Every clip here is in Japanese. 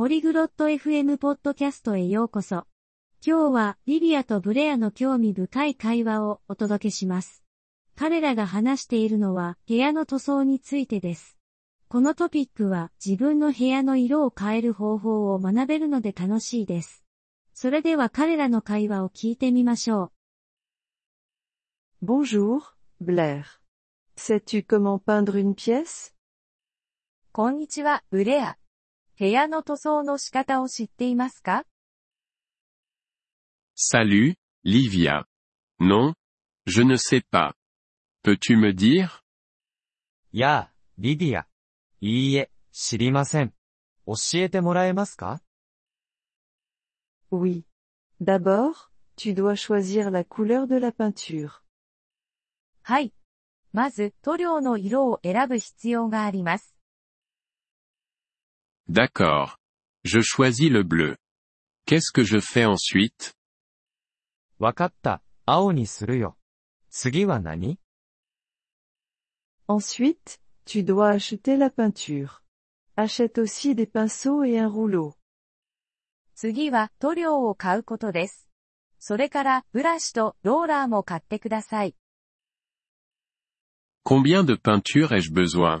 ポリグロット FM ポッドキャストへようこそ。今日はリビアとブレアの興味深い会話をお届けします。彼らが話しているのは部屋の塗装についてです。このトピックは自分の部屋の色を変える方法を学べるので楽しいです。それでは彼らの会話を聞いてみましょう。Bonjour, Blair. Sais-tu comment peindre une pièce? こんにちは、ブレア。部屋の塗装の仕方を知っていますか Salut, Livia. Non, je ne sais pas. Peux-tu me dire? やあ、リディア。いいえ、知りません。教えてもらえますか Oui. D'abord, tu dois choisir la couleur de la peinture. はい。まず、塗料の色を選ぶ必要があります。D'accord. Je choisis le bleu. Qu'est-ce que je fais ensuite? Ensuite, tu dois acheter la peinture. Achète aussi des pinceaux et un rouleau. Combien de peinture ai-je besoin?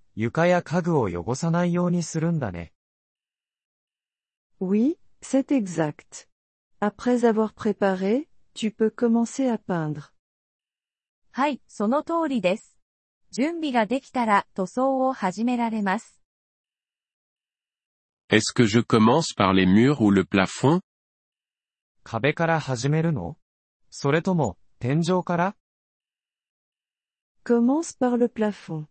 床や家具を汚さないようにするんだね。Oui, c'est exact. Après avoir préparé, tu peux commencer à peindre. はい、その通りです。準備ができたら塗装を始められます。Est-ce que je commence par les murs ou le plafond? 壁から始めるのそれとも、天井から Commence par le plafond.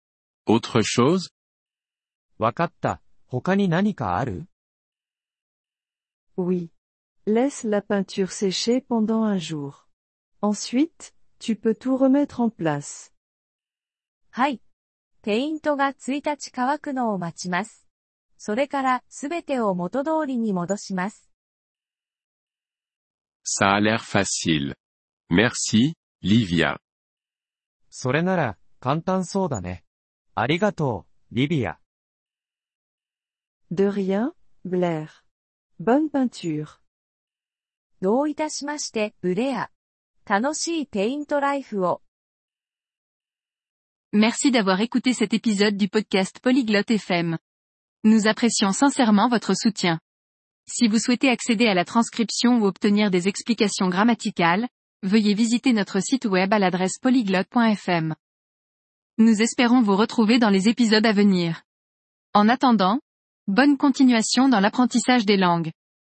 Autre chose? わかった。他に何かある Oui. Laisse la peinture sécher pendant un jour. Ensuite, tu peux tout remettre en place. はい。ペイントが1日乾くのを待ちます。それからすべてを元通りに戻します。さあ、a l'air facile. Merci, Livia. それなら簡単そうだね。De rien, Blair. Bonne peinture. Merci d'avoir écouté cet épisode du podcast Polyglotte FM. Nous apprécions sincèrement votre soutien. Si vous souhaitez accéder à la transcription ou obtenir des explications grammaticales, veuillez visiter notre site web à l'adresse polyglotte.fm. Nous espérons vous retrouver dans les épisodes à venir. En attendant, bonne continuation dans l'apprentissage des langues.